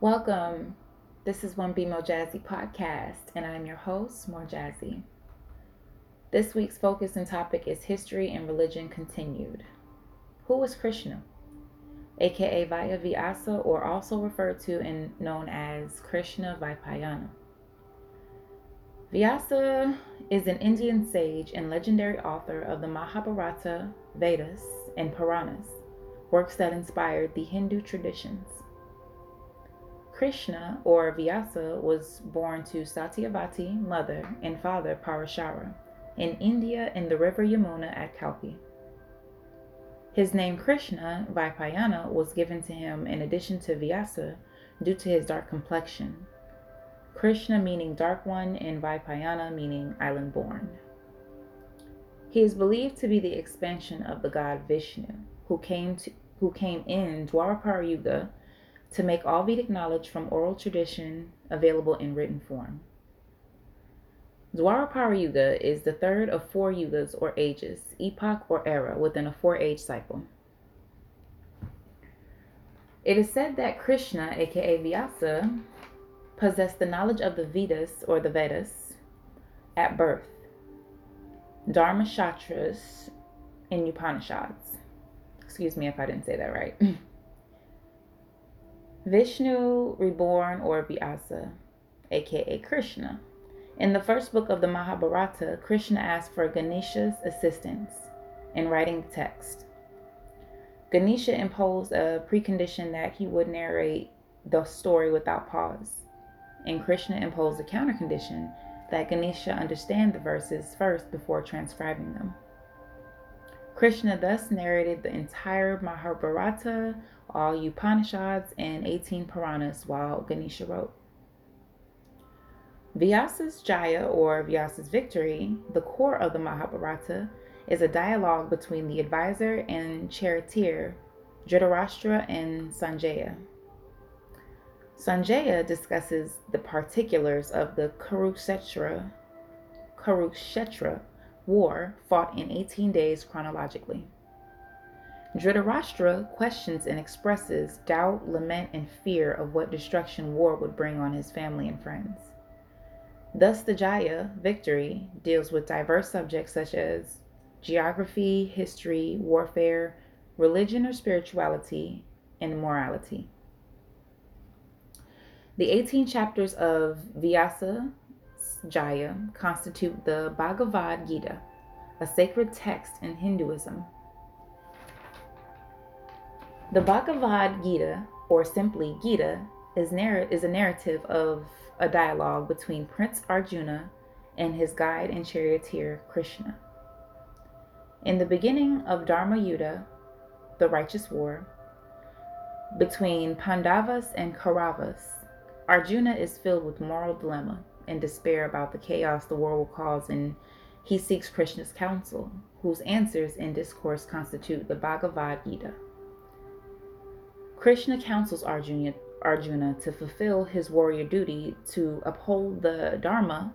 Welcome. This is One Be Jazzy podcast, and I'm your host, More Jazzy. This week's focus and topic is history and religion continued. Who was Krishna? aka Veda Vyasa, or also referred to and known as Krishna Vaipayana. Vyasa is an Indian sage and legendary author of the Mahabharata, Vedas, and Puranas, works that inspired the Hindu traditions. Krishna, or Vyasa, was born to Satyavati, mother, and father Parashara, in India in the river Yamuna at Kalpi. His name Krishna, Vaipayana, was given to him in addition to Vyasa due to his dark complexion. Krishna meaning dark one, and Vaipayana meaning island born. He is believed to be the expansion of the god Vishnu, who came to who came in Dwapara Yuga to make all Vedic knowledge from oral tradition available in written form. Dwapara Yuga is the third of four yugas or ages, epoch or era within a four age cycle. It is said that Krishna, aka Vyasa, possessed the knowledge of the Vedas or the Vedas at birth, Dharma Shastras in Upanishads. Excuse me if I didn't say that right. Vishnu reborn or Vyasa, aka Krishna. In the first book of the Mahabharata, Krishna asked for Ganesha's assistance in writing the text. Ganesha imposed a precondition that he would narrate the story without pause, and Krishna imposed a countercondition that Ganesha understand the verses first before transcribing them. Krishna thus narrated the entire Mahabharata all Upanishads and 18 Puranas while Ganesha wrote. Vyasa's Jaya or Vyasa's victory, the core of the Mahabharata, is a dialogue between the advisor and charioteer Dhritarashtra and Sanjaya. Sanjaya discusses the particulars of the Kurukshetra, Kurukshetra war fought in 18 days chronologically. Dhritarashtra questions and expresses doubt, lament, and fear of what destruction war would bring on his family and friends. Thus, the Jaya, victory, deals with diverse subjects such as geography, history, warfare, religion or spirituality, and morality. The 18 chapters of Vyasa Jaya constitute the Bhagavad Gita, a sacred text in Hinduism the Bhagavad Gita, or simply Gita, is, narr- is a narrative of a dialogue between Prince Arjuna and his guide and charioteer Krishna. In the beginning of Dharma Yuddha, the righteous war, between Pandavas and Kauravas, Arjuna is filled with moral dilemma and despair about the chaos the war will cause, and he seeks Krishna's counsel, whose answers in discourse constitute the Bhagavad Gita. Krishna counsels Arjuna, Arjuna to fulfill his warrior duty to uphold the Dharma,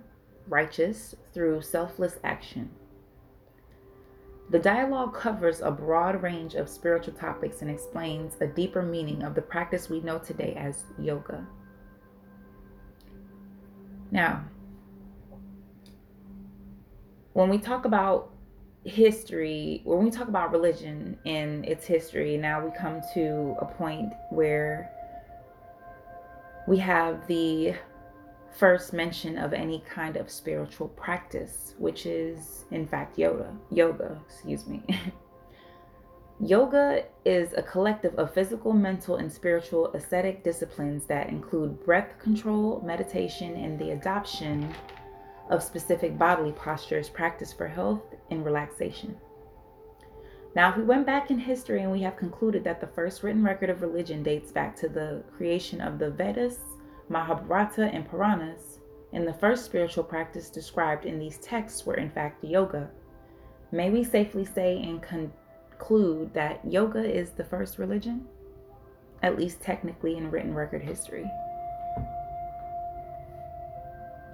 righteous, through selfless action. The dialogue covers a broad range of spiritual topics and explains a deeper meaning of the practice we know today as yoga. Now, when we talk about history, when we talk about religion and its history, now we come to a point where we have the first mention of any kind of spiritual practice, which is in fact yoga. Yoga, excuse me. Yoga is a collective of physical, mental, and spiritual ascetic disciplines that include breath control, meditation, and the adoption of specific bodily postures practiced for health and relaxation. Now, if we went back in history and we have concluded that the first written record of religion dates back to the creation of the Vedas, Mahabharata, and Puranas, and the first spiritual practice described in these texts were in fact yoga, may we safely say and conclude that yoga is the first religion? At least technically in written record history.